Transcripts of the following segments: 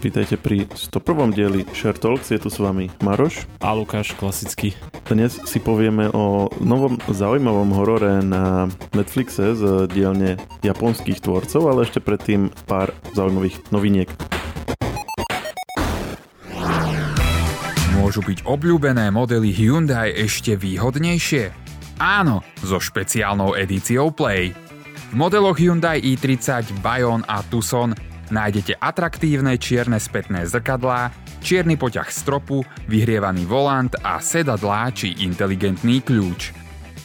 vítajte pri 101. dieli Share Talks. Je tu s vami Maroš. A Lukáš, klasicky. Dnes si povieme o novom zaujímavom horore na Netflixe z dielne japonských tvorcov, ale ešte predtým pár zaujímavých noviniek. Môžu byť obľúbené modely Hyundai ešte výhodnejšie? Áno, so špeciálnou edíciou Play. V modeloch Hyundai i30, Bayon a Tucson nájdete atraktívne čierne spätné zrkadlá, čierny poťah stropu, vyhrievaný volant a sedadlá či inteligentný kľúč.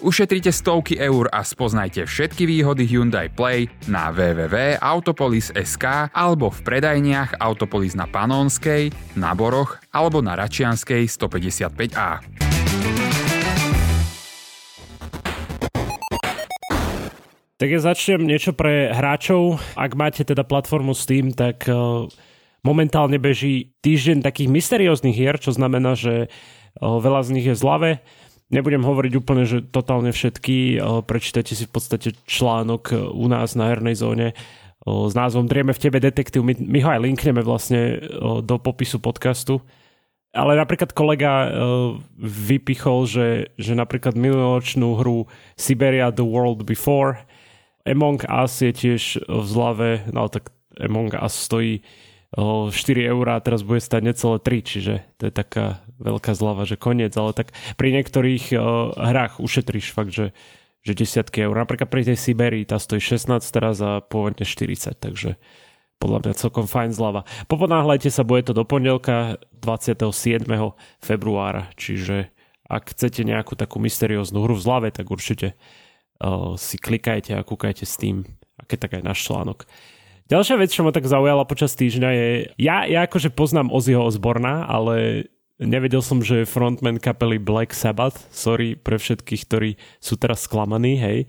Ušetrite stovky eur a spoznajte všetky výhody Hyundai Play na www.autopolis.sk alebo v predajniach Autopolis na Panonskej, na Boroch alebo na Račianskej 155A. Tak ja začnem niečo pre hráčov. Ak máte teda platformu Steam, tak eh, momentálne beží týždeň takých mysterióznych hier, čo znamená, že eh, veľa z nich je zlave. Nebudem hovoriť úplne, že totálne všetky. Eh, prečítajte si v podstate článok u nás na hernej zóne s názvom Drieme v tebe detektív. My, my ho aj linkneme vlastne do popisu podcastu. Ale napríklad kolega vypichol, že, že napríklad minuloročnú hru Siberia The World Before Among Us je tiež v zlave, no tak Among Us stojí 4 eur a teraz bude stať necelé 3, čiže to je taká veľká zlava, že koniec, ale tak pri niektorých hrách ušetríš fakt, že, že desiatky eur. Napríklad pri tej Siberii tá stojí 16 teraz a pôvodne 40, takže podľa mňa celkom fajn zlava. Poponáhľajte sa, bude to do pondelka 27. februára, čiže ak chcete nejakú takú mysterióznu hru v zlave, tak určite si klikajte a kúkajte s tým, aké tak aj náš článok. Ďalšia vec, čo ma tak zaujala počas týždňa je, ja, ja akože poznám Ozzyho Osborna, ale nevedel som, že je frontman kapely Black Sabbath. Sorry pre všetkých, ktorí sú teraz sklamaní, hej.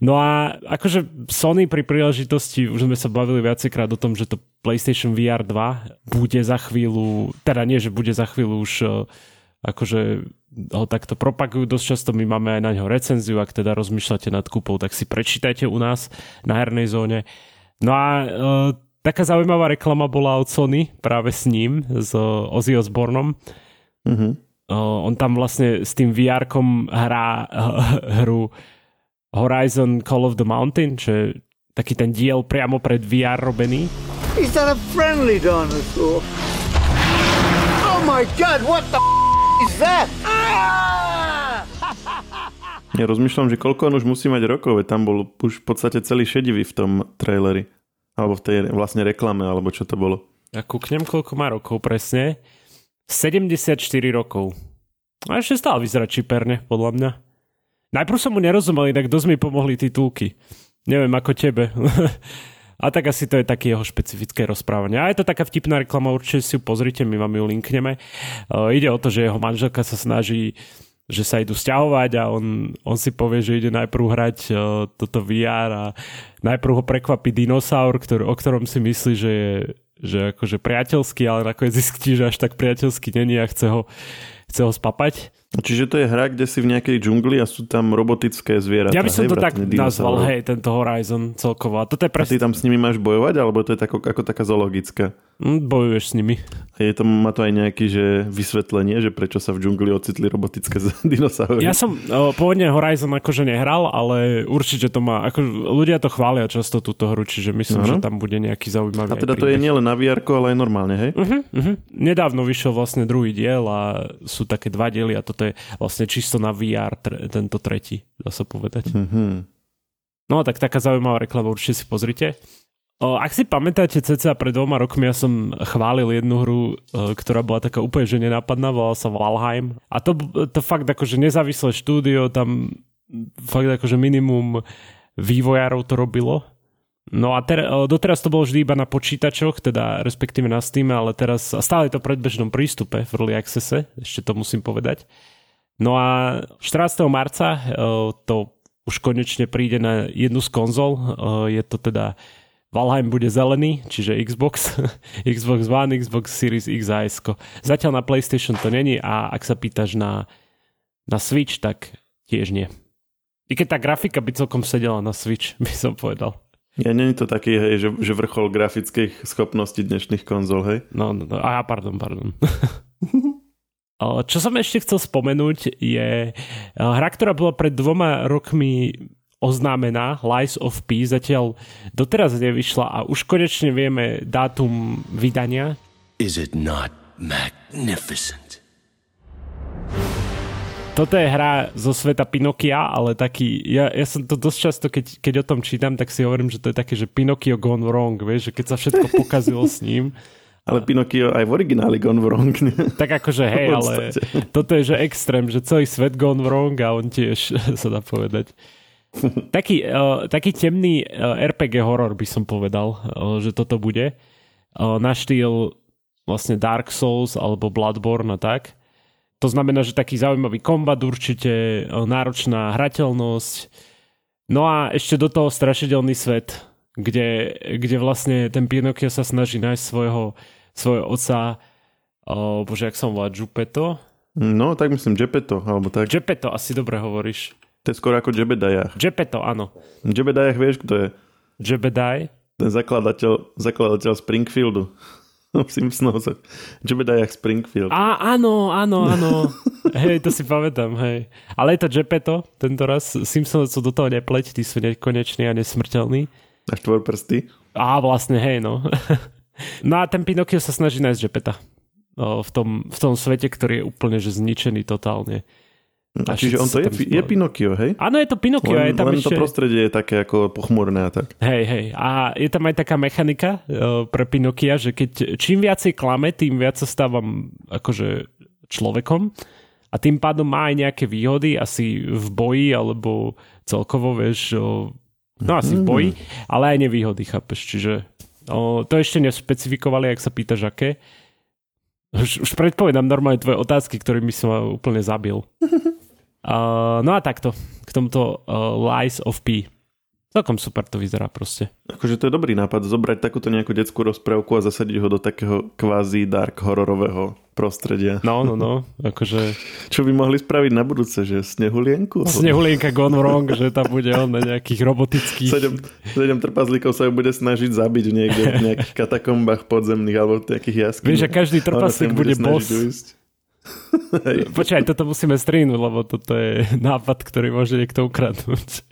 No a akože Sony pri príležitosti, už sme sa bavili viacejkrát o tom, že to PlayStation VR 2 bude za chvíľu, teda nie, že bude za chvíľu už akože ho takto propagujú dosť často, my máme aj na ňo recenziu, ak teda rozmýšľate nad kúpou, tak si prečítajte u nás na hernej zóne. No a e, taká zaujímavá reklama bola od Sony práve s ním, s Ozzy Osbornom. Mm-hmm. E, on tam vlastne s tým VR-kom hrá e, hru Horizon Call of the Mountain, čo je taký ten diel priamo pred VR robený. Is that a friendly dinosaur? Oh my god, what the that? Ja rozmýšľam, že koľko on už musí mať rokov, veď tam bol už v podstate celý šedivý v tom traileri. Alebo v tej vlastne reklame, alebo čo to bolo. Ja kúknem, koľko má rokov presne. 74 rokov. A ešte stále vyzerá čiperne, podľa mňa. Najprv som mu nerozumel, inak dosť mi pomohli titulky. Neviem, ako tebe. A tak asi to je také jeho špecifické rozprávanie. A je to taká vtipná reklama, určite si ju pozrite, my vám ju linkneme. Uh, ide o to, že jeho manželka sa snaží že sa idú stiahovať a on, on si povie, že ide najprv hrať uh, toto VR a najprv ho prekvapí dinosaur, ktorý, o ktorom si myslí, že je že akože priateľský, ale nakoniec zistí, že až tak priateľský není a chce ho, chce ho spapať. Čiže to je hra, kde si v nejakej džungli a sú tam robotické zvieratá. Ja by som hej, to tak nazval, hej, tento Horizon celkovo. A, toto je pres... a ty tam s nimi máš bojovať, alebo to je tako, ako taká zoologická? Mm, bojuješ s nimi. A je to, má to aj nejaké že vysvetlenie, že prečo sa v džungli ocitli robotické dinosaury? Ja som o, pôvodne Horizon akože nehral, ale určite to má, ako ľudia to chvália často túto hru, čiže myslím, uh-huh. že tam bude nejaký zaujímavý A teda to je nielen na VR, ale aj normálne, hej? Uh-huh, uh-huh. Nedávno vyšiel vlastne druhý diel a sú také dva diely a toto je vlastne čisto na VR tre, tento tretí, dá sa povedať. Mm-hmm. No tak taká zaujímavá reklama, určite si pozrite. Ak si pamätáte, cca pred dvoma rokmi ja som chválil jednu hru, o, ktorá bola taká úplne že nenápadná, volala sa Valheim. A to, to fakt akože nezávislé štúdio, tam fakt akože minimum vývojárov to robilo. No a ter, doteraz to bolo vždy iba na počítačoch, teda respektíve na Steam, ale teraz stále je to predbežnom prístupe v Early Accesse, ešte to musím povedať. No a 14. marca eh, to už konečne príde na jednu z konzol. Je to teda Valheim bude zelený, čiže Xbox, Xbox One, Xbox Series X a S. Zatiaľ na PlayStation to není a ak sa pýtaš na, na Switch, tak tiež nie. I keď tá grafika by celkom sedela na Switch, by som povedal. Ja, nie je to taký, hej, že, že vrchol grafických schopností dnešných konzol, hej? No, no, no a pardon, pardon. Čo som ešte chcel spomenúť je hra, ktorá bola pred dvoma rokmi oznámená, Lies of P, zatiaľ doteraz nevyšla a už konečne vieme dátum vydania. Is it not magnificent? Toto je hra zo sveta Pinokia, ale taký, ja, ja som to dosť často, keď, keď o tom čítam, tak si hovorím, že to je také, že Pinokio gone wrong, vieš, že keď sa všetko pokazilo s ním. Ale Pinokio aj v origináli gone wrong. Tak akože hej, ale toto je že extrém, že celý svet gone wrong a on tiež sa dá povedať. Taký, uh, taký temný uh, RPG horor by som povedal, uh, že toto bude. Uh, na štýl vlastne Dark Souls alebo Bloodborne a tak. To znamená, že taký zaujímavý kombat určite, uh, náročná hrateľnosť. No a ešte do toho strašidelný svet, kde, kde vlastne ten Pinokio sa snaží nájsť svojho svojho otca, oh, bože, jak som volá, Jupeto? No, tak myslím Jepeto, alebo tak. Jepeto, asi dobre hovoríš. To je skoro ako Jebedajach. Jepeto, áno. Jebedajach vieš, kto je? Jebedaj? Ten zakladateľ, zakladateľ Springfieldu. Simpsonov. Jebedajach Springfield. Á, áno, áno, áno. hej, to si pamätám, hej. Ale je to Jepeto, tento raz. Simpsonovcov do toho nepleť, tí sú nekoneční a nesmrteľní. A prsty. Á, vlastne, hej, no. No a ten Pinokio sa snaží nájsť Žepeta v tom, v tom svete, ktorý je úplne že zničený totálne. A čiže on to je, je Pinokio, hej? Áno, je to Pinokio. Len, je tam len ešte... to prostredie je také ako pochmurné a tak. Hej, hej. A je tam aj taká mechanika uh, pre Pinokia, že keď čím viacej klame, tým viac sa stávam akože človekom a tým pádom má aj nejaké výhody asi v boji alebo celkovo, vieš, uh, no asi v boji, mm. ale aj nevýhody, chápeš, čiže O, to ešte nespecifikovali, ak sa pýtaš aké. Už, už predpovedám normálne tvoje otázky, ktorými som úplne zabil. Uh, no a takto, k tomuto uh, Lies of P. Celkom super to vyzerá proste. Akože to je dobrý nápad, zobrať takúto nejakú detskú rozprávku a zasadiť ho do takého kvázi dark hororového prostredia. No, no, no, akože... Čo by mohli spraviť na budúce, že snehulienku? Snehulienka gone wrong, že tam bude on na nejakých robotických... Sedem, sedem trpazlíkov sa bude snažiť zabiť niekde v nejakých katakombách podzemných alebo v nejakých jaskyniach. Vieš, že každý trpaslík bude, bude boss. Počkaj, toto musíme strihnúť, lebo toto je nápad, ktorý môže niekto ukradnúť.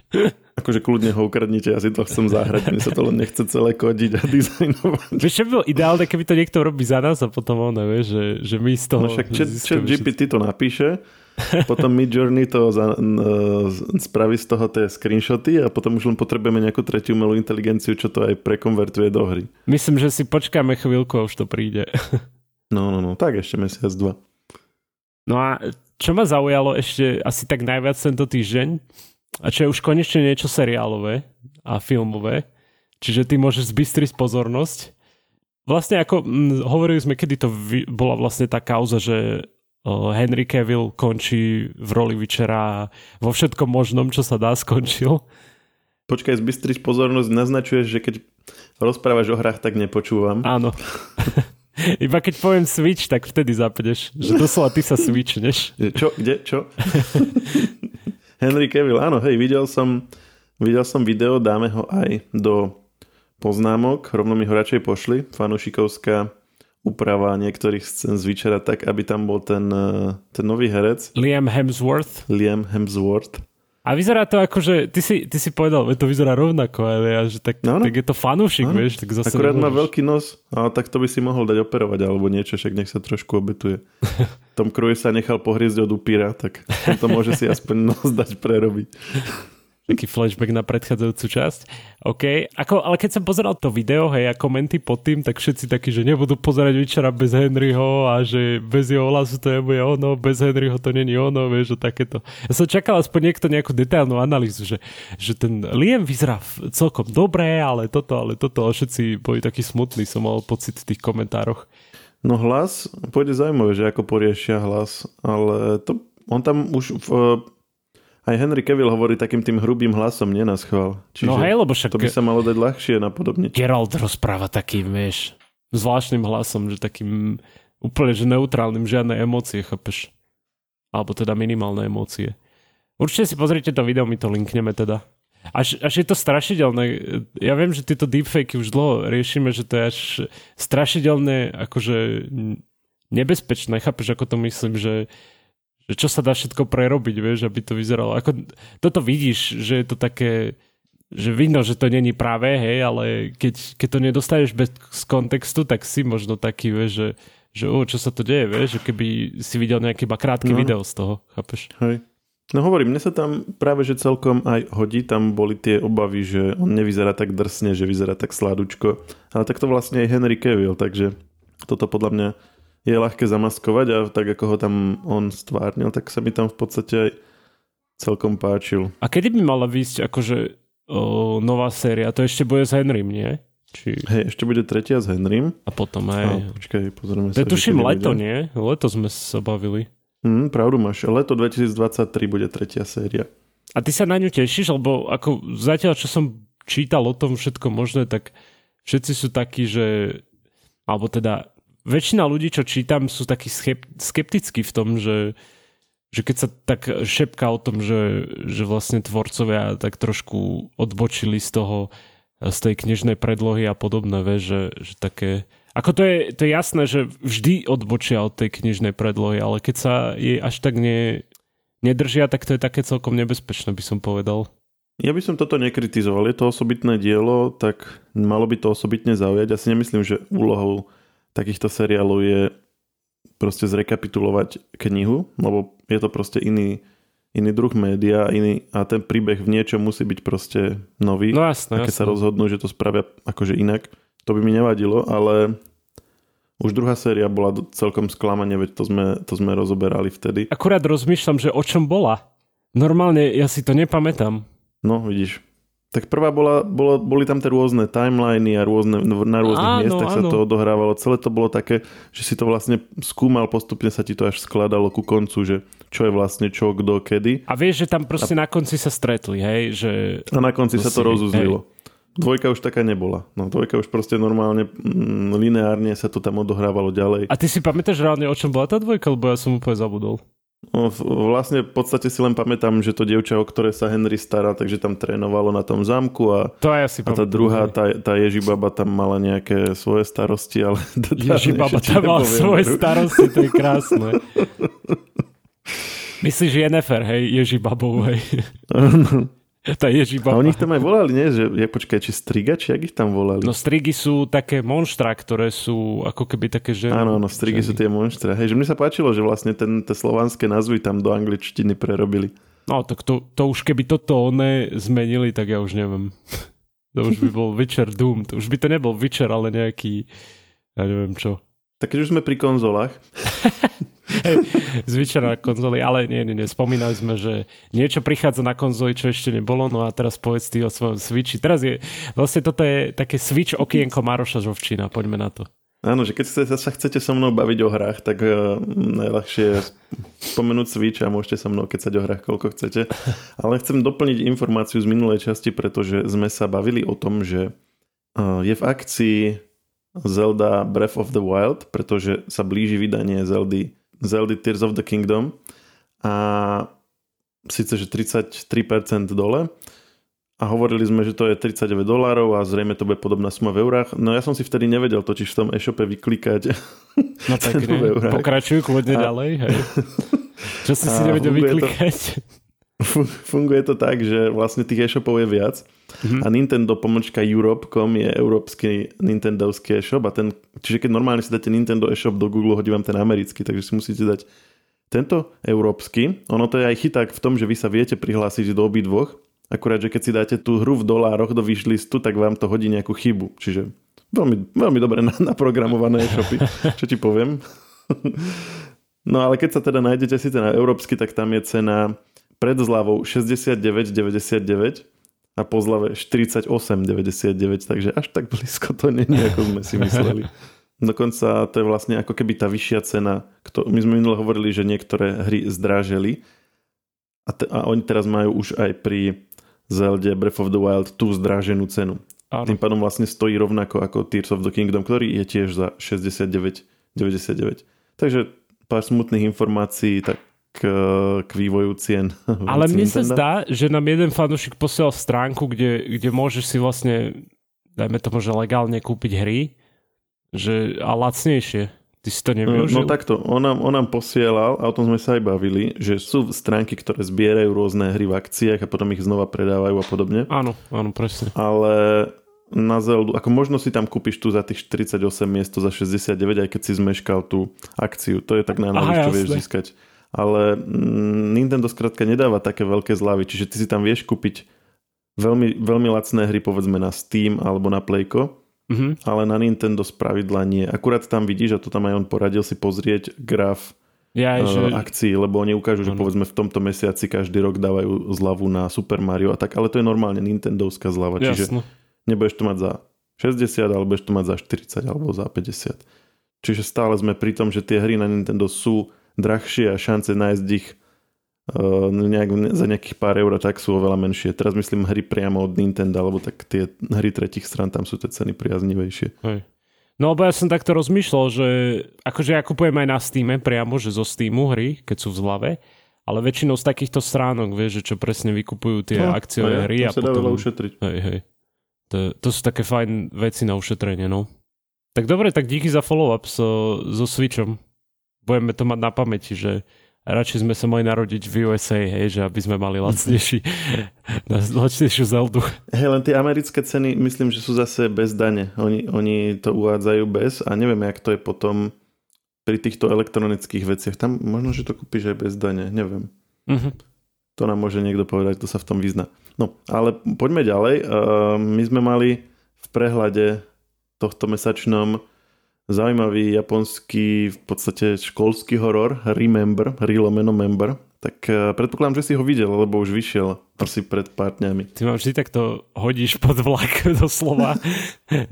Akože kľudne ho ukradnite, ja si to chcem zahrať, mne sa to len nechce celé kodiť a dizajnovať. Vieš, čo by bolo ideálne, keby to niekto robí za nás a potom on, vieš, že, že my z toho... No však chat, chat GPT to napíše, potom Mid Journey to za, n, spraví z toho tie screenshoty a potom už len potrebujeme nejakú tretiu umelú inteligenciu, čo to aj prekonvertuje do hry. Myslím, že si počkáme chvíľku a už to príde. No, no, no, tak ešte mesiac, dva. No a čo ma zaujalo ešte asi tak najviac tento týždeň, a čo je už konečne niečo seriálové a filmové, čiže ty môžeš zbystriť pozornosť. Vlastne ako hm, hovorili sme, kedy to vy, bola vlastne tá kauza, že Henry Cavill končí v roli Vyčera vo všetkom možnom, čo sa dá, skončil. Počkaj, zbystriť pozornosť naznačuješ, že keď rozprávaš o hrách, tak nepočúvam. Áno. Iba keď poviem switch, tak vtedy zapneš. Že doslova ty sa switchneš. Čo? Kde? Čo? Henry Cavill, áno, hej, videl som, videl som video, dáme ho aj do poznámok, rovno mi ho radšej pošli, fanušikovská úprava niektorých scén z tak, aby tam bol ten, eh, ten nový herec. Liam Hemsworth. Liam Hemsworth. A vyzerá to ako, že ty si, ty si povedal, že to vyzerá rovnako, ale ja, že tak, no, no. tak je to fanúšik, no. vieš, tak zase Akurát má veľký nos, ale tak to by si mohol dať operovať alebo niečo, však nech sa trošku obetuje. Tom Cruise sa nechal pohriezť od upíra, tak to môže si aspoň nos dať prerobiť taký flashback na predchádzajúcu časť. OK, ako, ale keď som pozeral to video, hej, a komenty pod tým, tak všetci takí, že nebudú pozerať večera bez Henryho a že bez jeho hlasu to nebude ono, bez Henryho to není ono, vieš, že takéto. Ja som čakal aspoň niekto nejakú detailnú analýzu, že, že ten Liam vyzerá celkom dobré, ale toto, ale toto, ale všetci boli takí smutní, som mal pocit v tých komentároch. No hlas, pôjde zaujímavé, že ako poriešia hlas, ale to, on tam už v aj Henry Cavill hovorí takým tým hrubým hlasom, nie na schvál. Čiže no hej, lebo však... To by sa malo dať ľahšie napodobniť. Geralt rozpráva takým, vieš, zvláštnym hlasom, že takým úplne že neutrálnym, žiadne emócie, chápeš? Alebo teda minimálne emócie. Určite si pozrite to video, my to linkneme teda. až, až je to strašidelné. Ja viem, že tieto deepfakey už dlho riešime, že to je až strašidelné, akože nebezpečné. Chápeš, ako to myslím, že, že čo sa dá všetko prerobiť, vieš, aby to vyzeralo. Ako, toto vidíš, že je to také, že vidno, že to není práve, hej, ale keď, keď to nedostaneš bez kontextu, tak si možno taký, vieš, že, že o, čo sa to deje, vieš, že keby si videl nejaké iba krátke no. video z toho, chápeš? Hej. No hovorím, mne sa tam práve že celkom aj hodí, tam boli tie obavy, že on nevyzerá tak drsne, že vyzerá tak sladučko, ale tak to vlastne aj Henry Cavill, takže toto podľa mňa je ľahké zamaskovať a tak ako ho tam on stvárnil, tak sa mi tam v podstate aj celkom páčil. A kedy by mala výsť akože o, nová séria? To ešte bude s Henrym, nie? Či... Hej, ešte bude tretia s Henrym. A potom aj... A, počkaj, pozrieme sa. Tuším leto, nie? Leto sme sa bavili. Mm, pravdu máš. Leto 2023 bude tretia séria. A ty sa na ňu tešíš? Lebo ako zatiaľ, čo som čítal o tom všetko možné, tak všetci sú takí, že... Alebo teda väčšina ľudí, čo čítam, sú takí skeptickí v tom, že, že keď sa tak šepká o tom, že, že vlastne tvorcovia tak trošku odbočili z toho, z tej knižnej predlohy a podobné, vieš, že, že také... Ako to je, to je jasné, že vždy odbočia od tej knižnej predlohy, ale keď sa jej až tak ne, nedržia, tak to je také celkom nebezpečné, by som povedal. Ja by som toto nekritizoval. Je to osobitné dielo, tak malo by to osobitne zaujať. Ja si nemyslím, že úlohou takýchto seriálov je proste zrekapitulovať knihu, lebo je to proste iný, iný druh média iný, a ten príbeh v niečom musí byť proste nový. No jasné, a keď jasné. sa rozhodnú, že to spravia akože inak, to by mi nevadilo, ale už druhá séria bola celkom sklamanie, veď to sme, to sme rozoberali vtedy. Akurát rozmýšľam, že o čom bola. Normálne ja si to nepamätám. No, vidíš. Tak prvá bola, bolo, boli tam tie rôzne timeliny a rôzne, na rôznych áno, miestach áno. sa to odohrávalo. Celé to bolo také, že si to vlastne skúmal, postupne sa ti to až skladalo ku koncu, že čo je vlastne čo, kto, kedy. A vieš, že tam proste a... na konci sa stretli, hej? Že... A na konci sa to rozuzlilo. Hej. Dvojka už taká nebola. No, dvojka už proste normálne, mm, lineárne sa to tam odohrávalo ďalej. A ty si pamätáš reálne, o čom bola tá dvojka? Lebo ja som úplne zabudol. No, vlastne v podstate si len pamätám, že to dievča, o ktoré sa Henry stará, takže tam trénovalo na tom zámku a, to ja si a tá druhá, tá, tá Ježibaba tam mala nejaké svoje starosti, ale... Ježibaba tam mala svoje starosti, to je krásne. Myslíš, že je nefer, hej, Ježibabou, hej. Tá Ježibaba. A oni ich tam aj volali, nie? Že, ja, počkaj, či striga, či jak ich tam volali? No strigy sú také monštra, ktoré sú ako keby také ženy. Áno, no strigy ženy. sú tie monštra. Hej, že mi sa páčilo, že vlastne ten, tie slovanské názvy tam do angličtiny prerobili. No, tak to, to už keby toto one zmenili, tak ja už neviem. To už by bol Witcher Doom. To už by to nebol Witcher, ale nejaký, ja neviem čo. Tak keď už sme pri konzolách. Zvyčajná konzoly, ale nie, nie, nie, spomínali sme, že niečo prichádza na konzoli, čo ešte nebolo, no a teraz povedz ty o svojom Switchi. Teraz je, vlastne toto je také Switch okienko Maroša Žovčina, poďme na to. Áno, že keď sa chcete so mnou baviť o hrách, tak uh, najľahšie je spomenúť Switch a môžete so mnou kecať o hrách, koľko chcete. Ale chcem doplniť informáciu z minulej časti, pretože sme sa bavili o tom, že uh, je v akcii Zelda Breath of the Wild, pretože sa blíži vydanie Zeldy Zelda Tears of the Kingdom a síce, že 33% dole a hovorili sme, že to je 39 dolárov a zrejme to bude podobná suma v eurách. No ja som si vtedy nevedel totiž v tom e-shope vyklikať. No tak pokračuj kľudne a... ďalej. Hej. Čo si si nevedel vyklikať? To, funguje to tak, že vlastne tých e-shopov je viac mm-hmm. a Nintendo pomočka Europe.com je európsky Nintendovský e-shop a ten, čiže keď normálne si dáte Nintendo e-shop do Google, hodí vám ten americký, takže si musíte dať tento európsky. Ono to je aj chyták v tom, že vy sa viete prihlásiť do obidvoch, akurát, že keď si dáte tú hru v dolároch do wishlistu, tak vám to hodí nejakú chybu. Čiže veľmi, veľmi dobre naprogramované e-shopy, čo ti poviem. no ale keď sa teda nájdete si na európsky, tak tam je cena pred zľavou 69,99 a po zľave 48,99, takže až tak blízko to není, ako sme si mysleli. Dokonca to je vlastne ako keby tá vyššia cena. My sme minule hovorili, že niektoré hry zdráželi a, te, a oni teraz majú už aj pri Zelde Breath of the Wild tú zdráženú cenu. Áno. Tým pádom vlastne stojí rovnako ako Tears of the Kingdom, ktorý je tiež za 69,99. Takže pár smutných informácií, tak k, k vývoju cien. Ale mne sa zdá, že nám jeden fanúšik posielal stránku, kde, kde môžeš si vlastne, dajme tomu, že legálne kúpiť hry že, a lacnejšie. Ty si to nevyužil? No, no takto, on nám, on nám posielal, a o tom sme sa aj bavili, že sú stránky, ktoré zbierajú rôzne hry v akciách a potom ich znova predávajú a podobne. Áno, áno, presne. Ale na Zeldu, ako možno si tam kúpiš tu za tých 48 miesto za 69, aj keď si zmeškal tú akciu. To je tak najnovšie, čo vieš získať. Ale mm, Nintendo skrátka nedáva také veľké zľavy, čiže ty si tam vieš kúpiť veľmi, veľmi lacné hry povedzme na Steam alebo na Playko Mm-hmm. Ale na Nintendo spravidla nie. Akurát tam vidíš, a to tam aj on poradil si pozrieť graf ja, uh, že... akcií, lebo oni ukážu, že ano. povedzme v tomto mesiaci každý rok dávajú zľavu na Super Mario a tak, ale to je normálne Nintendovská zľava, čiže nebudeš to mať za 60, ale budeš to mať za 40 alebo za 50. Čiže stále sme pri tom, že tie hry na Nintendo sú drahšie a šance nájsť ich uh, nejak, za nejakých pár eur tak sú oveľa menšie. Teraz myslím hry priamo od Nintendo, alebo tak tie hry tretich stran, tam sú tie ceny priaznivejšie. Hej. No lebo ja som takto rozmýšľal, že akože ja kupujem aj na Steam priamo, že zo Steamu hry, keď sú v zlave, ale väčšinou z takýchto stránok, vieš, že čo presne vykupujú tie no, akciové hry. a sa potom... dá ušetriť. Hej, hej. To, to sú také fajn veci na ušetrenie, no. Tak dobre, tak díky za follow-up so, so Switchom. Budeme to mať na pamäti, že radšej sme sa mali narodiť v USA, hej, že aby sme mali lacnejší, lacnejšiu Zeldu. Hej, len tie americké ceny, myslím, že sú zase bez dane. Oni, oni to uvádzajú bez a neviem, jak to je potom pri týchto elektronických veciach. Tam možno, že to kúpiš aj bez dane, neviem. Uh-huh. To nám môže niekto povedať, kto sa v tom vyzna. No, ale poďme ďalej. Uh, my sme mali v prehľade tohto mesačnom zaujímavý japonský v podstate školský horor Remember, Rilomeno Member. Tak uh, predpokladám, že si ho videl, lebo už vyšiel asi pred pár dňami. Ty ma vždy takto hodíš pod vlak doslova.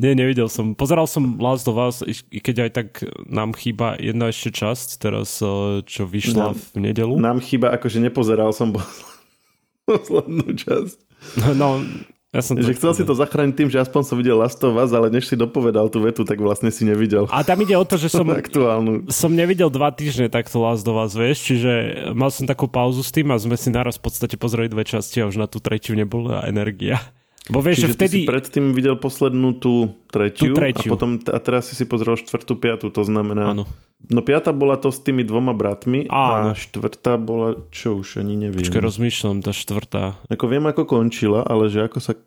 Nie, nevidel som. Pozeral som Last of Us, i keď aj tak nám chýba jedna ešte časť, teraz uh, čo vyšla nám, v nedelu. Nám chýba, akože nepozeral som poslednú časť. No, ja som že chcel si to zachrániť tým, že aspoň som videl Last of Us, ale než si dopovedal tú vetu, tak vlastne si nevidel. A tam ide o to, že som, aktuálnu. som nevidel dva týždne takto Last of Us, vieš, čiže mal som takú pauzu s tým a sme si naraz v podstate pozreli dve časti a už na tú tretiu nebola energia. Bo vieš, Čiže že vtedy... ty si predtým videl poslednú tú tretiu, tú tretiu. a potom a teraz si si pozrel štvrtú, piatu, to znamená... Áno. No piata bola to s tými dvoma bratmi Áno. a štvrtá bola, čo už ani neviem. Počkaj, rozmýšľam, tá štvrtá. Ako viem, ako končila, ale že ako sa...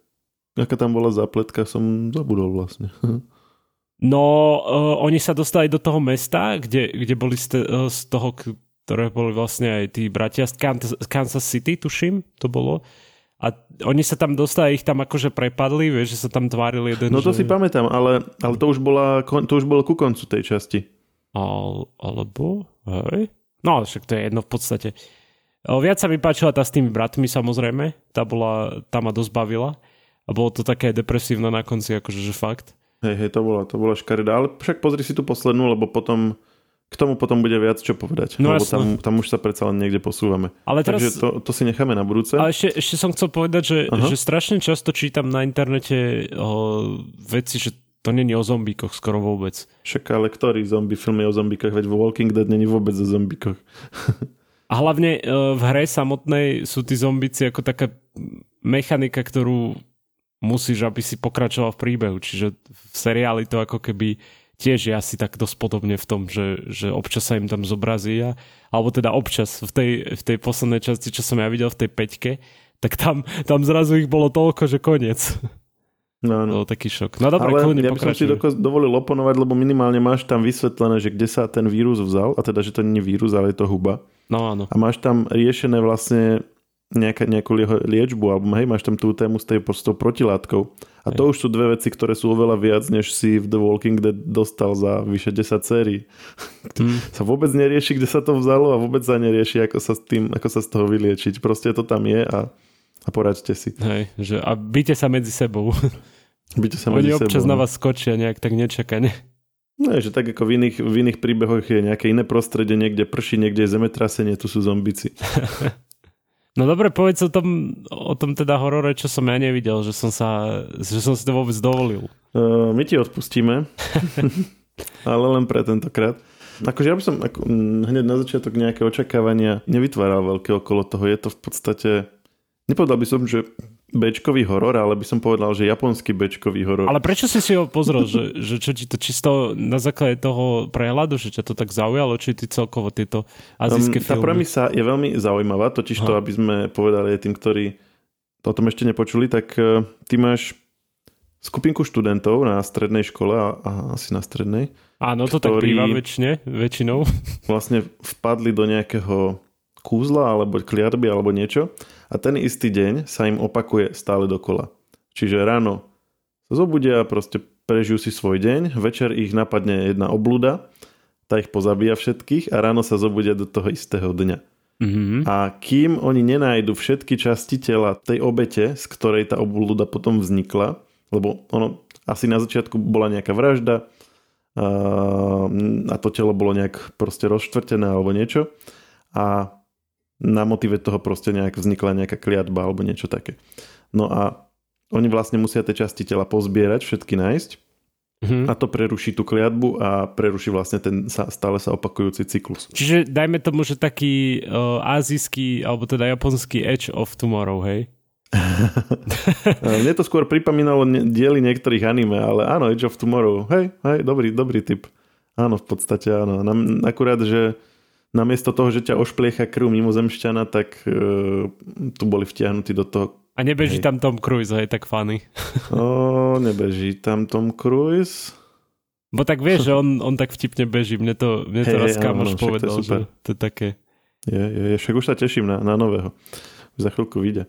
Aká tam bola zapletka, som zabudol vlastne. No, uh, oni sa dostali do toho mesta, kde, kde boli z, te, uh, z toho, ktoré boli vlastne aj tí bratia z Kansas City, tuším, to bolo. A oni sa tam dostali, ich tam akože prepadli, vieš, že sa tam tvárili jeden. No to že... si pamätám, ale, ale to, už bola, to už bolo ku koncu tej časti. Al, alebo, hej? No, však to je jedno v podstate. O, viac sa mi páčila tá s tými bratmi samozrejme, tá, bola, tá ma dosť bavila. A bolo to také depresívne na konci, akože že fakt. Hej, hej, to bola, to bola škaredá, ale však pozri si tú poslednú, lebo potom k tomu potom bude viac čo povedať. No lebo tam, tam už sa predsa len niekde posúvame. Ale teraz, Takže to, to si necháme na budúce. Ale ešte, ešte som chcel povedať, že, že strašne často čítam na internete o, veci, že to není o zombíkoch skoro vôbec. Však ale ktorý zombie film je o zombíkoch? Veď vo Walking Dead není vôbec o zombíkoch. A hlavne v hre samotnej sú tí zombici ako taká mechanika, ktorú musíš, aby si pokračoval v príbehu. Čiže v seriáli to ako keby tiež je asi tak dosť podobne v tom, že, že občas sa im tam zobrazí a, alebo teda občas v tej, v tej poslednej časti, čo som ja videl v tej peťke, tak tam, tam zrazu ich bolo toľko, že koniec. No, no. Bol taký šok. No dobre, Ale ja by som si doko- dovolil oponovať, lebo minimálne máš tam vysvetlené, že kde sa ten vírus vzal, a teda, že to nie je vírus, ale je to huba. No áno. A máš tam riešené vlastne nejaká, nejakú liečbu, alebo hej, máš tam tú tému s, tej, s tou protilátkou. A to už sú dve veci, ktoré sú oveľa viac, než si v The Walking Dead dostal za vyše 10 sérií. Mm. sa vôbec nerieši, kde sa to vzalo a vôbec sa nerieši, ako sa, s tým, ako sa z toho vyliečiť. Proste to tam je a, a poraďte si. Hej, že a byte sa medzi sebou. Byte sa medzi Oni občas sebou. na no. vás skočia nejak tak nečakane. No, že tak ako v iných, v iných príbehoch je nejaké iné prostredie, niekde prší, niekde je zemetrasenie, tu sú zombici. No dobre, povedz o tom, o tom teda horore, čo som ja nevidel, že som, sa, že som si to vôbec dovolil. Uh, my ti odpustíme, ale len pre tentokrát. Akože ja by som ako, hneď na začiatok nejaké očakávania nevytváral veľké okolo toho. Je to v podstate, nepovedal by som, že bečkový horor, ale by som povedal, že japonský bečkový horor. Ale prečo si si ho pozrel? že, že čo ti to čisto na základe toho prehľadu, že ťa to tak zaujalo, či ty celkovo tieto azijské um, filmy? Tá premisa je veľmi zaujímavá, totiž Aha. to, aby sme povedali tým, ktorí to o tom ešte nepočuli, tak uh, ty máš skupinku študentov na strednej škole a, a asi na strednej. Áno, to tak býva väčšine, väčšinou. Vlastne vpadli do nejakého kúzla alebo kliatby alebo niečo a ten istý deň sa im opakuje stále dokola. Čiže ráno sa zobudia, proste prežijú si svoj deň, večer ich napadne jedna oblúda, tá ich pozabíja všetkých a ráno sa zobudia do toho istého dňa. Mm-hmm. A kým oni nenájdu všetky časti tela tej obete, z ktorej tá oblúda potom vznikla, lebo ono asi na začiatku bola nejaká vražda a to telo bolo nejak proste rozštvrtené alebo niečo a na motive toho proste nejak vznikla nejaká kliatba alebo niečo také. No a oni vlastne musia tie časti tela pozbierať, všetky nájsť mm-hmm. a to preruší tú kliatbu a preruší vlastne ten stále sa opakujúci cyklus. Čiže dajme tomu, že taký uh, azijský alebo teda japonský Edge of Tomorrow, hej? Mne to skôr pripomínalo diely niektorých anime, ale áno, Age of Tomorrow. Hej, hej, dobrý, dobrý typ. Áno, v podstate áno. Akurát, že namiesto toho, že ťa ošpliecha krv mimozemšťana, tak uh, tu boli vtiahnutí do toho. A nebeží hej. tam Tom Cruise, hej, tak funny. o, nebeží tam Tom Cruise. Bo tak vieš, že on, on tak vtipne beží. Mne to, mne to hey, raz kamoš povedal, to že to je také... Je, je, je, však už sa teším na, na nového. Už za chvíľku vyjde.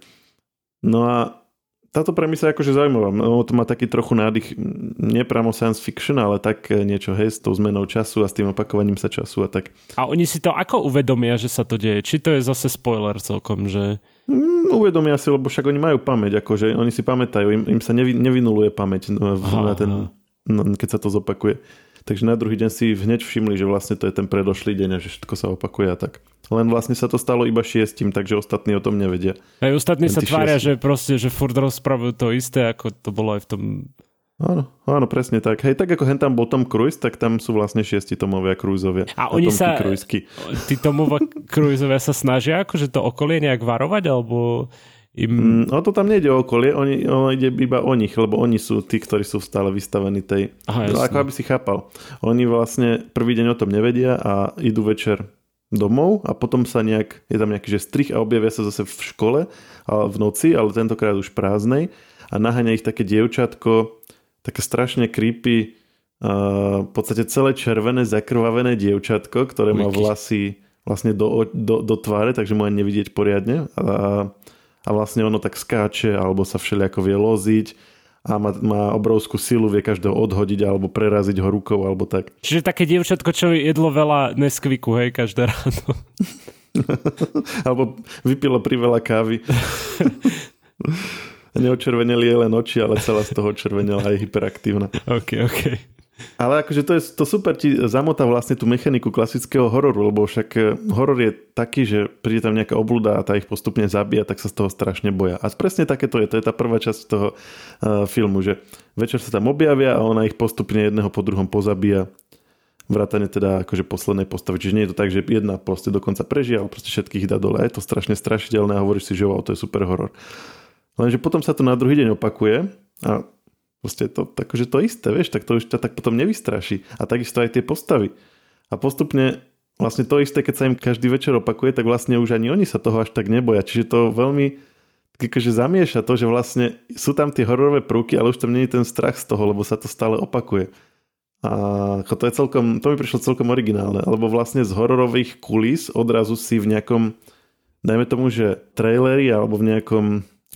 No a táto premisa je akože zaujímavá. No, to má taký trochu nádych, nie priamo science fiction, ale tak niečo, hej, s tou zmenou času a s tým opakovaním sa času a tak. A oni si to ako uvedomia, že sa to deje? Či to je zase spoiler celkom, že... Mm, uvedomia si, lebo však oni majú pamäť, akože oni si pamätajú, im, im sa nevy, nevynuluje pamäť no, na ten, no, keď sa to zopakuje. Takže na druhý deň si hneď všimli, že vlastne to je ten predošlý deň a že všetko sa opakuje a tak. Len vlastne sa to stalo iba šiestim, takže ostatní o tom nevedia. Aj ostatní sa tvária, že proste, že furt rozprávajú to isté, ako to bolo aj v tom Áno, áno, presne tak. Hej, tak ako hen tam bol Tom Cruise, tak tam sú vlastne šiesti Tomovia Cruiseovia. A, oni sa, tí Tomovia Cruiseovia sa snažia akože to okolie nejak varovať, alebo im... Mm, o to tam nejde o okolie, oni, ono ide iba o nich, lebo oni sú tí, ktorí sú stále vystavení tej... Aha, no, ako aby si chápal. Oni vlastne prvý deň o tom nevedia a idú večer domov a potom sa nejak, je tam nejaký že strich a objavia sa zase v škole v noci, ale tentokrát už prázdnej a naháňa ich také dievčatko, také strašne creepy, uh, v podstate celé červené, zakrvavené dievčatko, ktoré má vlasy vlastne do, do, do tváre, takže mu ani nevidieť poriadne. A, a vlastne ono tak skáče alebo sa všelijako vie loziť a má, má obrovskú silu, vie každého odhodiť alebo preraziť ho rukou alebo tak. Čiže také dievčatko, čo jedlo veľa Neskviku, hej, každé ráno. alebo vypilo pri veľa kávy. Neočerveneli je len oči, ale celá z toho červenela aj hyperaktívna. OK, OK. Ale akože to, je, to super ti zamotá vlastne tú mechaniku klasického hororu, lebo však e, horor je taký, že príde tam nejaká oblúda a tá ich postupne zabíja, tak sa z toho strašne boja. A presne také to je, to je tá prvá časť toho uh, filmu, že večer sa tam objavia a ona ich postupne jedného po druhom pozabíja vrátane teda akože poslednej postavy. Čiže nie je to tak, že jedna proste dokonca prežije, ale proste všetkých dá dole. Je to strašne strašidelné a hovoríš si, že wow, to je super horor. Lenže potom sa to na druhý deň opakuje a Proste to, akože to isté, vieš, tak to už ťa tak potom nevystraší. A takisto aj tie postavy. A postupne vlastne to isté, keď sa im každý večer opakuje, tak vlastne už ani oni sa toho až tak neboja. Čiže to veľmi akože zamieša to, že vlastne sú tam tie hororové prvky, ale už tam nie je ten strach z toho, lebo sa to stále opakuje. A to je celkom, to mi prišlo celkom originálne, lebo vlastne z hororových kulis odrazu si v nejakom, dajme tomu, že traileri alebo v nejakom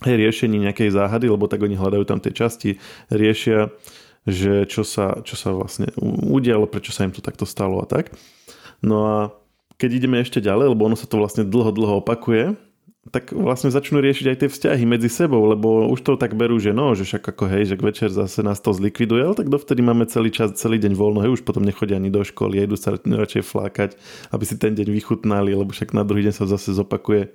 riešení nejakej záhady, lebo tak oni hľadajú tam tie časti, riešia, že čo sa, čo sa vlastne udialo, prečo sa im to takto stalo a tak. No a keď ideme ešte ďalej, lebo ono sa to vlastne dlho, dlho opakuje, tak vlastne začnú riešiť aj tie vzťahy medzi sebou, lebo už to tak berú, že no, že však ako hej, že večer zase nás to zlikviduje, ale tak dovtedy máme celý čas, celý deň voľno, hej, už potom nechodia ani do školy, idú sa radšej flákať, aby si ten deň vychutnali, lebo však na druhý deň sa zase zopakuje.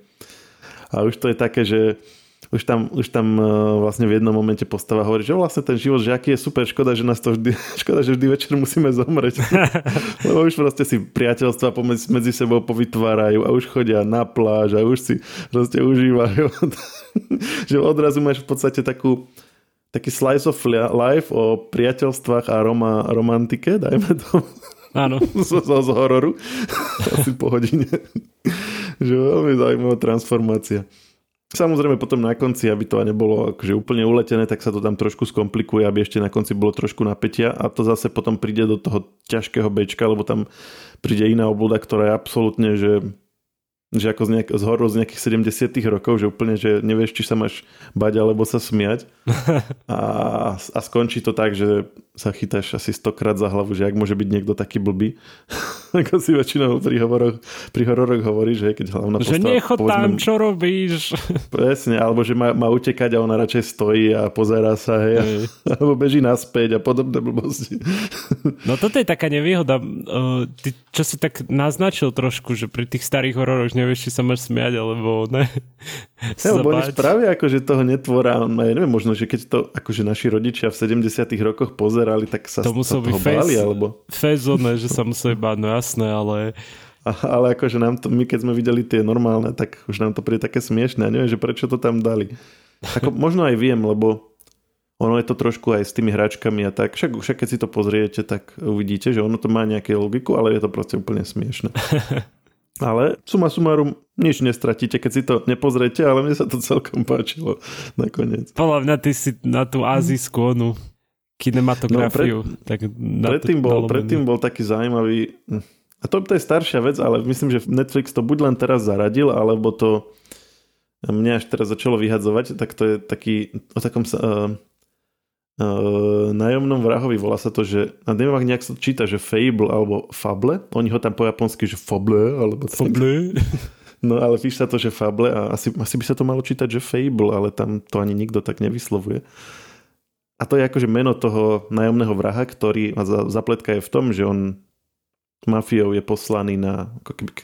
A už to je také, že už tam, už tam uh, vlastne v jednom momente postava hovorí, že vlastne ten život, že aký je super, škoda, že nás to vždy, škoda, že vždy večer musíme zomrieť. Lebo už proste si priateľstva pomedzi, medzi sebou povytvárajú a už chodia na pláž a už si proste užívajú. že odrazu máš v podstate takú, taký slice of life o priateľstvách a roma, romantike, dajme to. Áno. z, z, z hororu. Asi po hodine. že veľmi zaujímavá transformácia. Samozrejme potom na konci, aby to nebolo akože úplne uletené, tak sa to tam trošku skomplikuje, aby ešte na konci bolo trošku napätia. A to zase potom príde do toho ťažkého bečka, lebo tam príde iná obluda, ktorá je absolútne, že že ako z, nejak, z horor z nejakých 70 rokov, že úplne, že nevieš, či sa máš bať alebo sa smiať. A, a skončí to tak, že sa chytáš asi stokrát za hlavu, že ak môže byť niekto taký blbý. ako si väčšinou pri, hovoroch, pri hororoch hovorí, že keď hlavná postava... Že nechod povedzme, tam, čo robíš? Presne, alebo že má, má utekať a ona radšej stojí a pozerá sa, hej, hej. alebo beží naspäť a podobné blbosti. no toto je taká nevýhoda. Ty, čo si tak naznačil trošku, že pri tých starých hororoch nevieš, či sa máš smiať, alebo ne. Ja, lebo oni spravia akože toho netvora, on, ja neviem, možno, že keď to akože naši rodičia v 70 rokoch pozerali, tak sa, to musel toho face, báli, alebo... Face že sa museli báť, no jasné, ale... A, ale akože nám to, my keď sme videli tie normálne, tak už nám to príde také smiešné. Ja neviem, že prečo to tam dali. Ako, možno aj viem, lebo ono je to trošku aj s tými hračkami a tak. Však, však keď si to pozriete, tak uvidíte, že ono to má nejaké logiku, ale je to proste úplne smiešne. Ale suma sumárum nič nestratíte, keď si to nepozriete, ale mne sa to celkom páčilo nakoniec. Podľa mňa ty si na tú azijskú onu kinematografiu. No, pred, tak predtým, bol, predtým bol taký zaujímavý... A to, to je staršia vec, ale myslím, že Netflix to buď len teraz zaradil, alebo to mne až teraz začalo vyhadzovať, tak to je taký o takom uh, uh, nájomnom vrahovi, volá sa to, že a neviem, ak nejak sa číta, že Fable alebo Fable, oni ho tam po japonsky, že Fable, alebo Fable. No ale píš sa to, že Fable a asi, asi by sa to malo čítať, že Fable, ale tam to ani nikto tak nevyslovuje. A to je akože meno toho nájomného vraha, ktorý, a zapletka je v tom, že on mafiou je poslaný na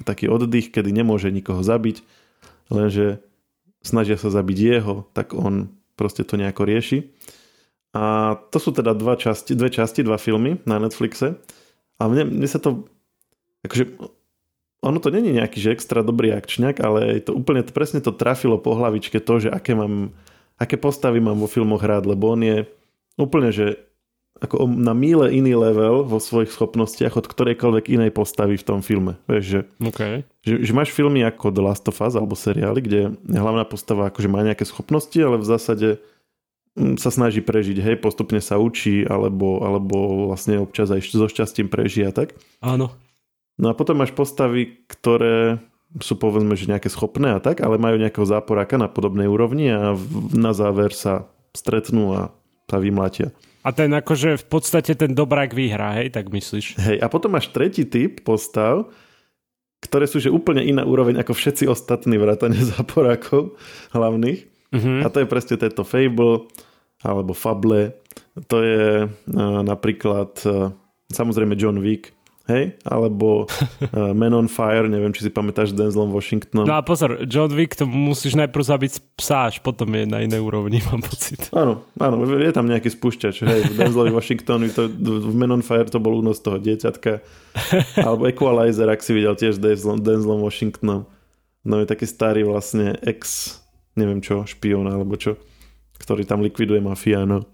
taký oddych, kedy nemôže nikoho zabiť, lenže snažia sa zabiť jeho, tak on proste to nejako rieši. A to sú teda dva časti, dve časti, dva filmy na Netflixe. A mne, mne sa to... Akože, ono to není nejaký že extra dobrý akčňak, ale to úplne presne to trafilo po hlavičke to, že aké, mám, aké postavy mám vo filmoch rád, lebo on je úplne, že ako na míle iný level vo svojich schopnostiach od ktorejkoľvek inej postavy v tom filme. Vieš, že, okay. že, že máš filmy ako The Last of Us alebo seriály, kde hlavná postava akože má nejaké schopnosti, ale v zásade sa snaží prežiť, hej, postupne sa učí, alebo, alebo vlastne občas aj so šťastím prežia, tak? Áno. No a potom máš postavy, ktoré sú povedzme, že nejaké schopné a tak, ale majú nejakého záporáka na podobnej úrovni a na záver sa stretnú a sa vymlatia. A ten akože v podstate ten dobrák vyhrá, hej, tak myslíš? Hej, a potom máš tretí typ postav, ktoré sú že úplne iná úroveň ako všetci ostatní vrátane záporákov hlavných. Uh-huh. A to je presne tento Fable alebo Fable. To je uh, napríklad uh, samozrejme John Wick, hej? Alebo uh, Man on Fire, neviem, či si pamätáš Denzlom Washingtonom. No a pozor, John Wick to musíš najprv zabiť psa, až potom je na inej úrovni, mám pocit. Áno, áno, je tam nejaký spúšťač, hej, v Denzlovi Washingtonu, to, v Man on Fire to bol únos toho dieťatka. Alebo Equalizer, ak si videl tiež Denzlom, Denzlom Washingtonom. No je taký starý vlastne ex neviem čo, špión alebo čo, ktorý tam likviduje mafia, no.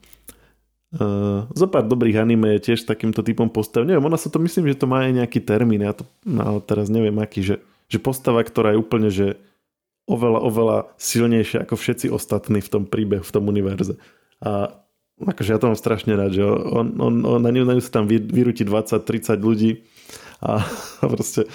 Uh, zo pár dobrých anime je tiež takýmto typom postav. Neviem, ona sa to myslím, že to má aj nejaký termín, ja to no, teraz neviem aký, že, že postava, ktorá je úplne, že oveľa, oveľa silnejšia ako všetci ostatní v tom príbehu, v tom univerze. A akože ja to mám strašne rád, že on, on, on na, ňu, na ňu sa tam vyrúti 20-30 ľudí a proste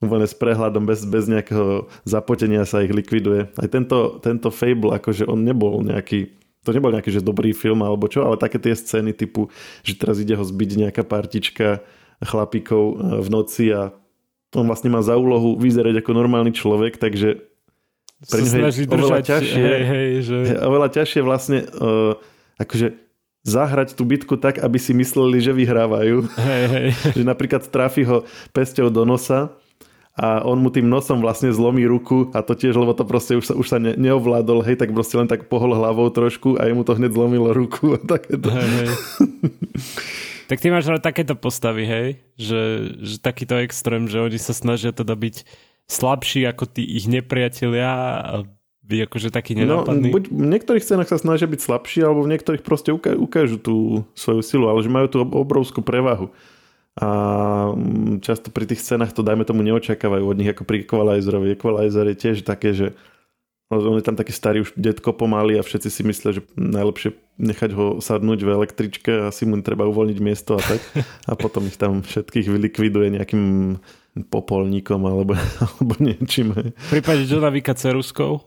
úplne s prehľadom, bez, bez nejakého zapotenia sa ich likviduje. Aj tento, tento Fable, akože on nebol nejaký to nebol nejaký že dobrý film alebo čo, ale také tie scény typu, že teraz ide ho zbiť nejaká partička chlapíkov e, v noci a on vlastne má za úlohu vyzerať ako normálny človek, takže pre je oveľa ťažšie, hej, hej, že... oveľa ťažšie vlastne uh, akože zahrať tú bitku tak, aby si mysleli, že vyhrávajú. Hej, hej. že napríklad trafi ho pesťou do nosa a on mu tým nosom vlastne zlomí ruku a to tiež, lebo to proste už sa, už sa ne, neovládol, hej, tak proste len tak pohol hlavou trošku a jemu to hneď zlomilo ruku a takéto. Hej, hej. tak ty máš rád takéto postavy, hej? Že, že takýto extrém, že oni sa snažia teda byť slabší ako tí ich nepriatelia a byť akože taký no, nenápadný. No, buď v niektorých scénach sa snažia byť slabší, alebo v niektorých proste ukážu tú svoju silu, ale že majú tú obrovskú prevahu a mm, často pri tých scénach to dajme tomu neočakávajú od nich ako pri Equalizerovi. Equalizer je tiež také, že on je tam taký starý už detko pomaly a všetci si myslia, že najlepšie nechať ho sadnúť v električke a si mu treba uvoľniť miesto a tak. A potom ich tam všetkých vylikviduje nejakým popolníkom alebo, alebo niečím. V prípade Johna Vika ceruskou?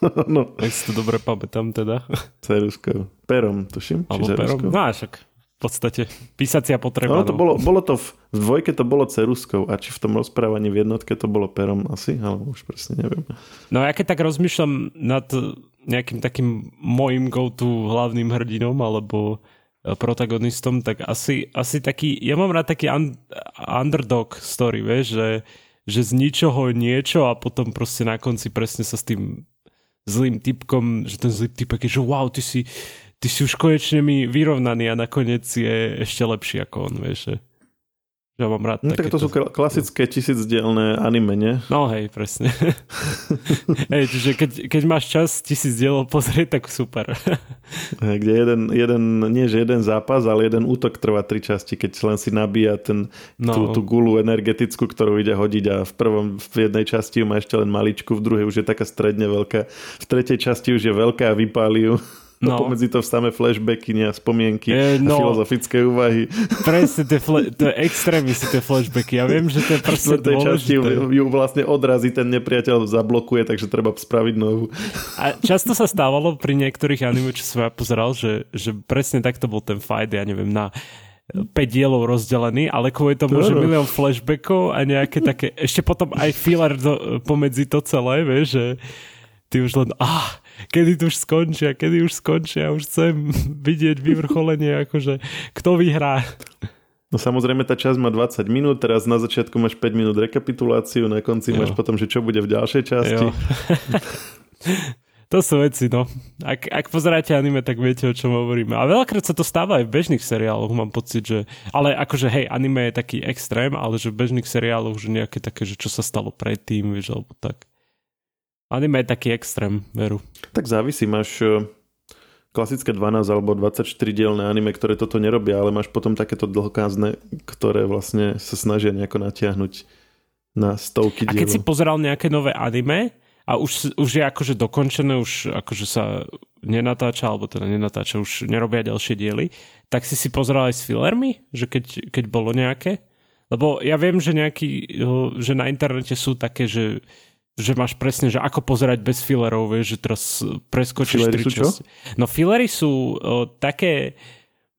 no. Ak si to dobre pamätám teda. Ceruskou. Perom, tuším. Alebo perom. No však podstate písacia potreba. No, to bolo, bolo to v, v dvojke to bolo ceruskou a či v tom rozprávaní v jednotke to bolo perom asi, ale už presne neviem. No ja keď tak rozmýšľam nad nejakým takým môjim go-to hlavným hrdinom alebo e, protagonistom, tak asi, asi taký, ja mám rád taký un, underdog story, vieš, že, že z ničoho niečo a potom proste na konci presne sa s tým zlým typkom, že ten zlý typek je, že wow, ty si ty si už konečne mi vyrovnaný a nakoniec je ešte lepší ako on, vieš. Že, že mám rád no, tak to sú klasické tisícdielné anime, nie? No hej, presne. hej, čiže keď, keď máš čas tisíc dielov pozrieť, tak super. hej, kde jeden, jeden, nie že jeden zápas, ale jeden útok trvá tri časti, keď len si nabíja ten, no. tú, tú gulu energetickú, ktorú ide hodiť a v prvom, v jednej časti ju má ešte len maličku, v druhej už je taká stredne veľká, v tretej časti už je veľká a vypáli ju. No. Pomedzi to samé flashbacky, a spomienky e, no, a filozofické úvahy. Presne, tie fle- to je extrémne si tie flashbacky. Ja viem, že to je proste tej časti ju, ju vlastne odrazí, ten nepriateľ zablokuje, takže treba spraviť novú. A často sa stávalo pri niektorých anime, čo som ja pozeral, že, že presne takto bol ten fight, ja neviem, na 5 dielov rozdelený, ale kvôli tomu, no, že milión flashbackov a nejaké také, ešte potom aj filler do, pomedzi to celé, vieš, že ty už len, ah, kedy to už skončia, kedy už skončia, už chcem vidieť vyvrcholenie, akože kto vyhrá. No samozrejme tá časť má 20 minút, teraz na začiatku máš 5 minút rekapituláciu, na konci jo. máš potom, že čo bude v ďalšej časti. to sú veci, no. Ak, ak pozeráte anime, tak viete, o čom hovoríme. A veľakrát sa to stáva aj v bežných seriáloch, mám pocit, že... Ale akože, hej, anime je taký extrém, ale že v bežných seriáloch už nejaké také, že čo sa stalo predtým, vieš, alebo tak. Anime je taký extrém, veru. Tak závisí, máš e, klasické 12 alebo 24 dielne anime, ktoré toto nerobia, ale máš potom takéto dlhokázne, ktoré vlastne sa snažia nejako natiahnuť na stovky dielov. A keď si pozeral nejaké nové anime a už, už je akože dokončené, už akože sa nenatáča, alebo teda nenatáča, už nerobia ďalšie diely, tak si si pozeral aj s fillermi, že keď, keď bolo nejaké? Lebo ja viem, že nejaký, že na internete sú také, že že máš presne, že ako pozerať bez fillerov, vieš, že teraz preskočíš tri časti. No fillery sú o, také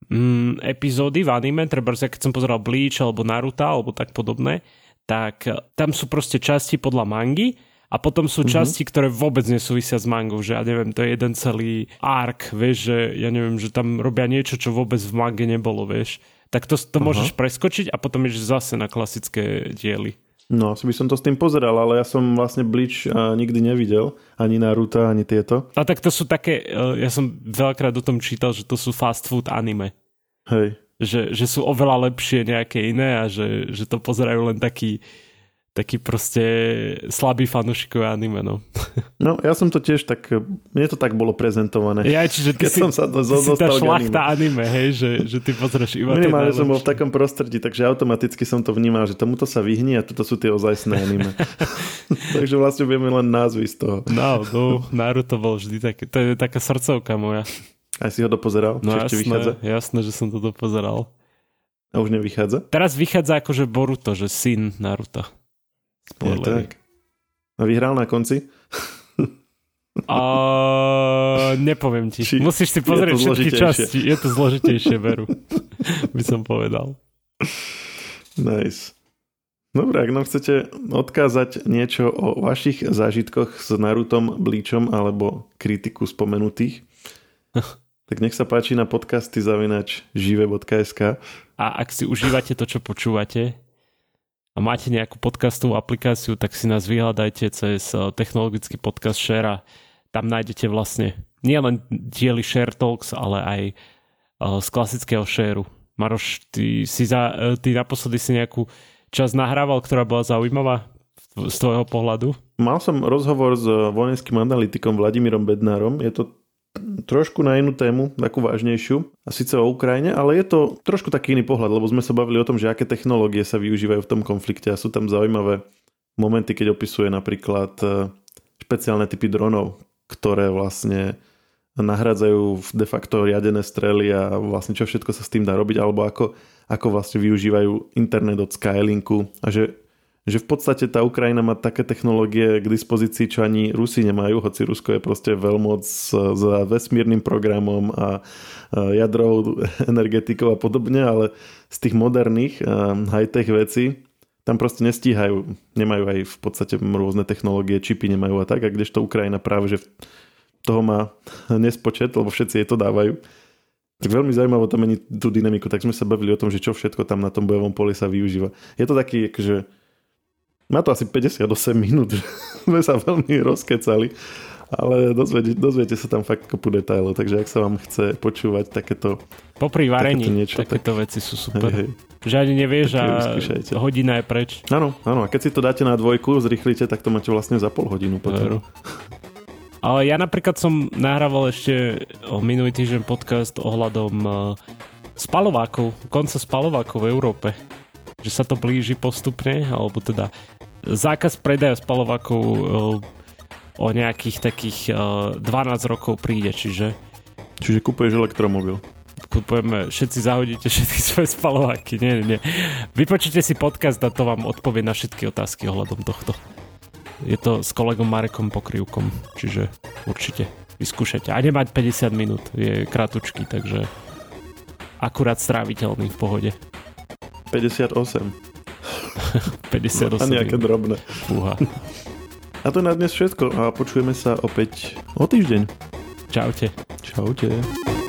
mm, epizódy v anime, treba keď som pozeral Bleach alebo Naruto alebo tak podobné, tak e, tam sú proste časti podľa mangy a potom sú mm-hmm. časti, ktoré vôbec nesúvisia s mangou, že ja neviem, to je jeden celý ark, vieš, že ja neviem, že tam robia niečo, čo vôbec v mange nebolo, vieš. Tak to, to môžeš preskočiť a potom ideš zase na klasické diely. No, asi by som to s tým pozeral, ale ja som vlastne Bleach nikdy nevidel, ani Naruto, ani tieto. A tak to sú také, e, ja som veľakrát o tom čítal, že to sú fast food anime. Hej. Že, že sú oveľa lepšie nejaké iné a že, že to pozerajú len takí taký proste slabý fanúšikové anime, no. No, ja som to tiež tak, mne to tak bolo prezentované. Ja, čiže ty, si, som sa to, ty si tá šlachta anime. anime, hej, že, že ty pozrieš iba Minimálne som bol v takom prostredí, takže automaticky som to vnímal, že tomuto sa vyhni a toto sú tie ozajstné anime. takže vlastne vieme len názvy z toho. No, no, Naruto bol vždy také, to je taká srdcovka moja. Aj si ho dopozeral? No jasné, vychádza? jasné, že som to dopozeral. A už nevychádza? Teraz vychádza akože Boruto, že syn Naruto. Spoilery. tak. A vyhral na konci? A nepoviem ti. Či Musíš si pozrieť všetky časti. Je to zložitejšie, veru. By som povedal. Nice. Dobre, ak nám chcete odkázať niečo o vašich zážitkoch s Narutom, Bleachom alebo kritiku spomenutých, tak nech sa páči na podcasty zavinač žive.sk A ak si užívate to, čo počúvate, a máte nejakú podcastovú aplikáciu, tak si nás vyhľadajte cez eh, technologický podcast Share a tam nájdete vlastne nielen diely Share Talks, ale aj eh, z klasického Shareu. Maroš, ty, si za, eh, ty naposledy si nejakú časť nahrával, ktorá bola zaujímavá z tvojho pohľadu? Mal som rozhovor s vojenským analytikom Vladimírom Bednárom. Je to trošku na inú tému, takú vážnejšiu, a síce o Ukrajine, ale je to trošku taký iný pohľad, lebo sme sa bavili o tom, že aké technológie sa využívajú v tom konflikte a sú tam zaujímavé momenty, keď opisuje napríklad e, špeciálne typy dronov, ktoré vlastne nahradzajú de facto riadené strely a vlastne čo všetko sa s tým dá robiť, alebo ako, ako vlastne využívajú internet od Skylinku a že že v podstate tá Ukrajina má také technológie k dispozícii, čo ani Rusi nemajú, hoci Rusko je proste veľmoc s, vesmírnym programom a, jadrovou energetikou a podobne, ale z tých moderných high-tech vecí tam proste nestíhajú, nemajú aj v podstate rôzne technológie, čipy nemajú a tak, a kdežto Ukrajina práve, že toho má nespočet, lebo všetci jej to dávajú. Tak veľmi zaujímavé to mení tú dynamiku, tak sme sa bavili o tom, že čo všetko tam na tom bojovom poli sa využíva. Je to taký, akože, má to asi 58 minút, sme sa veľmi rozkecali, ale dozviete, dozviete sa tam fakt kopu detailov, takže ak sa vám chce počúvať takéto... Popri varení takéto, niečo, takéto tak... veci sú super. Hej, hej. Že ani nevieš a hodina je preč. Áno, áno, a keď si to dáte na dvojku, zrýchlite, tak to máte vlastne za pol hodinu potom. Ale ja napríklad som nahrával ešte minulý týždeň podcast ohľadom uh, spalovákov, konca spalovákov v Európe. Že sa to blíži postupne, alebo teda zákaz predaja spalovákov eh, o nejakých takých 12 eh, rokov príde, čiže... Čiže kúpuješ elektromobil. Kúpujeme, všetci zahodíte všetky svoje spalováky. Nie, nie, nie. Vypočujte si podcast a to vám odpovie na všetky otázky ohľadom tohto. Je to s kolegom Marekom Pokrivkom, čiže určite vyskúšajte. A nemať 50 minút, je kratučky, takže akurát stráviteľný v pohode. 58. 58. A nejaké drobné. Fúha. A to je na dnes všetko a počujeme sa opäť o týždeň. Čaute. Čaute.